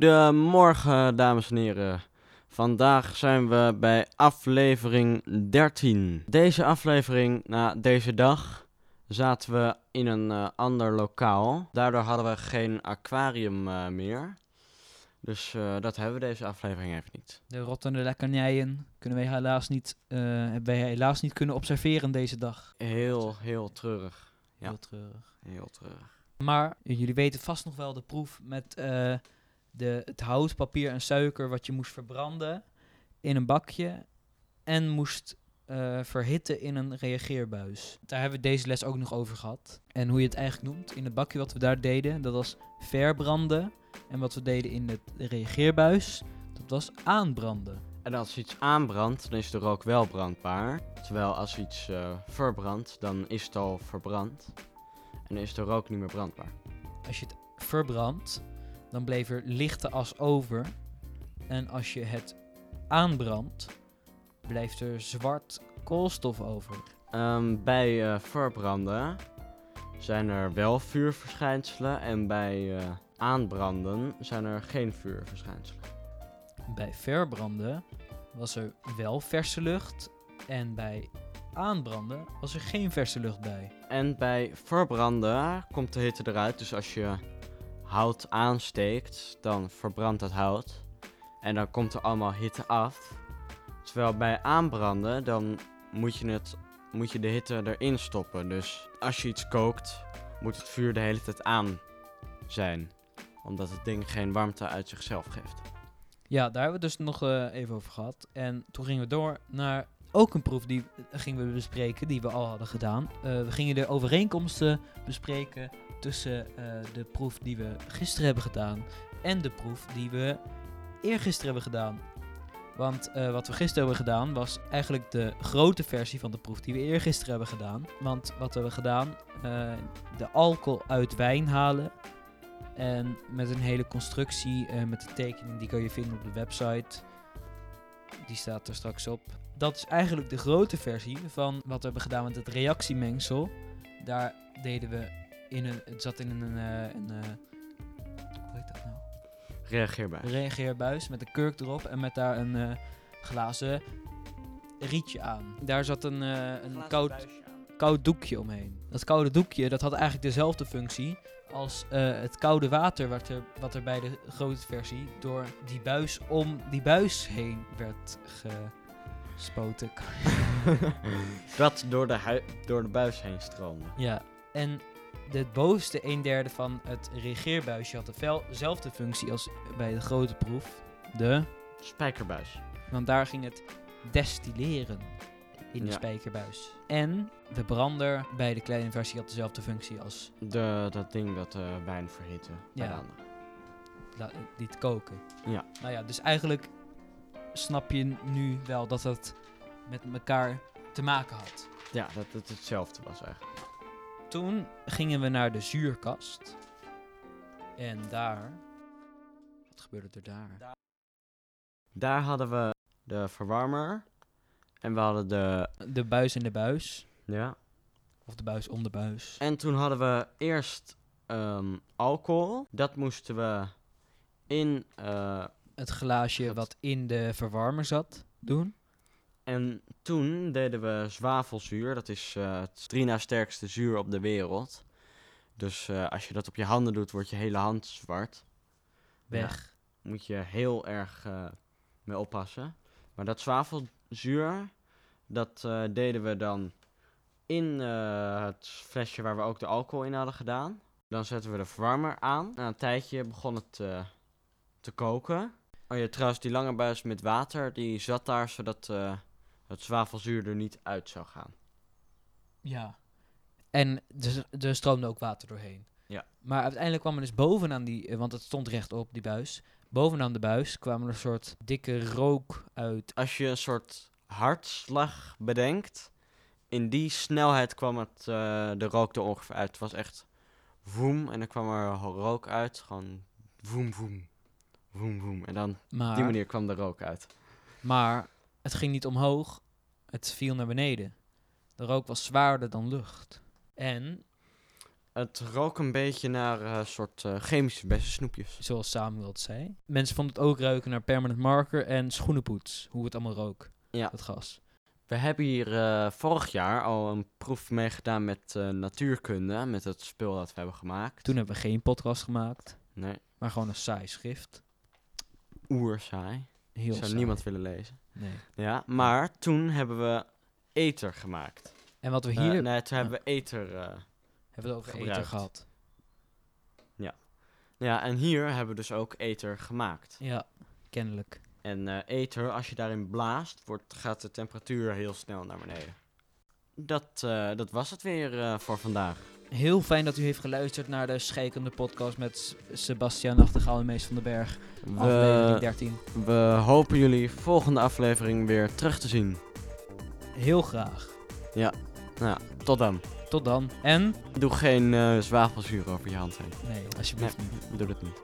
Goedemorgen, dames en heren. Vandaag zijn we bij aflevering 13. Deze aflevering, na deze dag, zaten we in een eh, ander lokaal. Daardoor hadden we geen aquarium eh, meer. Dus eh, dat hebben we deze aflevering even niet. De rottende lekkernijen kunnen wij helaas niet, hebben wij helaas niet kunnen observeren deze dag. Heel, heel treurig. Ja. Heel treurig. Heel treurig. Maar jullie weten vast nog wel de proef met de, het hout, papier en suiker wat je moest verbranden in een bakje en moest eh, verhitten in een reageerbuis. Daar hebben we deze les ook nog over gehad. En hoe je het eigenlijk noemt, in het bakje wat we daar deden, dat was verbranden. En wat we deden in de reageerbuis, dat was aanbranden. En als iets aanbrandt, dan is de rook wel brandbaar. Terwijl als iets eh, verbrandt, dan is het al verbrand. En dan is de rook niet meer brandbaar. Als je het verbrandt, dan bleef er lichte as over. En als je het aanbrandt, blijft er zwart koolstof over. Ehm, bij eh, verbranden zijn er wel vuurverschijnselen. En bij eh, aanbranden zijn er geen vuurverschijnselen. Bij verbranden was er wel verse lucht. En bij aanbranden was er geen verse lucht bij. En bij verbranden komt de hitte eruit. Dus als je hout aansteekt, dan verbrandt het hout. En dan komt er allemaal hitte af. Terwijl bij aanbranden, dan moet je, het, moet je de hitte erin stoppen. Dus als je iets kookt, moet het vuur de hele tijd aan zijn. Omdat het ding geen warmte uit zichzelf geeft. Ja, daar hebben we dus nog eh, even over gehad. En toen gingen we door naar ook een proef die eh, gingen we bespreken, die we al hadden gedaan. Eh, we gingen de overeenkomsten bespreken tussen eh, de proef die we gisteren hebben gedaan en de proef die we eergisteren hebben gedaan. Want eh, wat we gisteren hebben gedaan was eigenlijk de grote versie van de proef die we eergisteren hebben gedaan. Want wat hebben we gedaan? Eh, de alcohol uit wijn halen. En met een hele constructie, met de tekening, die kan je vinden op de website. Die staat er straks op. Dat is eigenlijk de grote versie van wat we hebben gedaan met het reactiemengsel. Daar deden we in een, het zat in een, eh, een eh, hoe heet dat nou? Reageerbaar. reageerbuis met een kurk erop en met daar een eh, glazen rietje aan. Daar zat een, eh, een koud, koud doekje omheen. Dat koude doekje dat had eigenlijk dezelfde functie als eh, het koude water wat er, wat er bij de grote versie door die buis om die buis heen werd gespoten. dat door de, door de buis heen stroomde. ja, en de bovenste een derde van het reageerbuisje had dezelfde functie als bij de grote proef. De Spijkerbuis. Want daar ging het destilleren in de Ja. spijkerbuis. En de brander bij de kleine versie had dezelfde functie als De, dat ding dat eh, wijn verhitte. bij Ja. de andere. la- liet koken. Ja. Nou ja, dus eigenlijk snap je nu wel dat het met elkaar te maken had. Ja, dat het hetzelfde was eigenlijk. Toen gingen we naar de zuurkast. En daar... Wat gebeurde er daar? Daar hadden we de verwarmer. En we hadden de... De buis in de buis. Ja. Of de buis om de buis. En toen hadden we eerst ehm, alcohol. Dat moesten we in... eh, Het glaasje wat in de verwarmer zat doen. En toen deden we zwavelzuur. Dat is eh, het drie na sterkste zuur op de wereld. Dus eh, als je dat op je handen doet, wordt je hele hand zwart. Weg. moet je heel erg eh, mee oppassen. Maar dat zwavelzuur, dat deden we dan in het flesje waar we ook de alcohol in hadden gedaan. Dan zetten we de verwarmer aan. Na een tijdje begon het te koken. Oh ja, trouwens, die lange buis met water, die zat daar zodat het zwavelzuur er niet uit zou gaan. Ja. En er, er stroomde ook water doorheen. Ja. Maar uiteindelijk kwam er dus bovenaan die, eh, want het stond rechtop, die buis. Bovenaan de buis kwam er een soort dikke rook uit. Als je een soort hartslag bedenkt, in die snelheid kwam het, eh, de rook er ongeveer uit. Het was echt voem en dan kwam er rook uit. Gewoon voem, voem, voem, voem. En dan op die Maar, manier kwam de rook uit. maar het ging niet omhoog, het viel naar beneden. De rook was zwaarder dan lucht. En Het rook een beetje naar een soort eh, chemische bessensnoepjes. Zoals Samuel het zei. Mensen vonden het ook ruiken naar permanent marker en schoenenpoets. Hoe het allemaal rook, Ja. dat gas. We hebben hier eh, vorig jaar al een proef meegedaan met eh, natuurkunde, met het spul dat we hebben gemaakt. Toen hebben we geen podcast gemaakt, Nee, maar gewoon een saai schrift. oerzaai. Heel Zou saai. niemand willen lezen. Nee. Ja, maar toen hebben we ether gemaakt. En wat we Eh, hier nee, toen hebben we ether... eh, hebben we het over gehad. ja, en hier hebben we dus ook ether gemaakt. Ja, kennelijk. En eh ether, als je daarin blaast, wordt, gaat de temperatuur heel snel naar beneden. Dat, dat was het weer voor vandaag. Heel fijn dat u heeft geluisterd naar de Scheikende podcast met Sebastian Nachtegaal en Mees van den Berg. Aflevering We, 13. we hopen jullie volgende aflevering weer terug te zien. Heel graag. Nou, tot dan. Tot dan. En? Doe geen eh, zwavelzuur over je hand heen. Nee, alsjeblieft niet. Doe dat niet.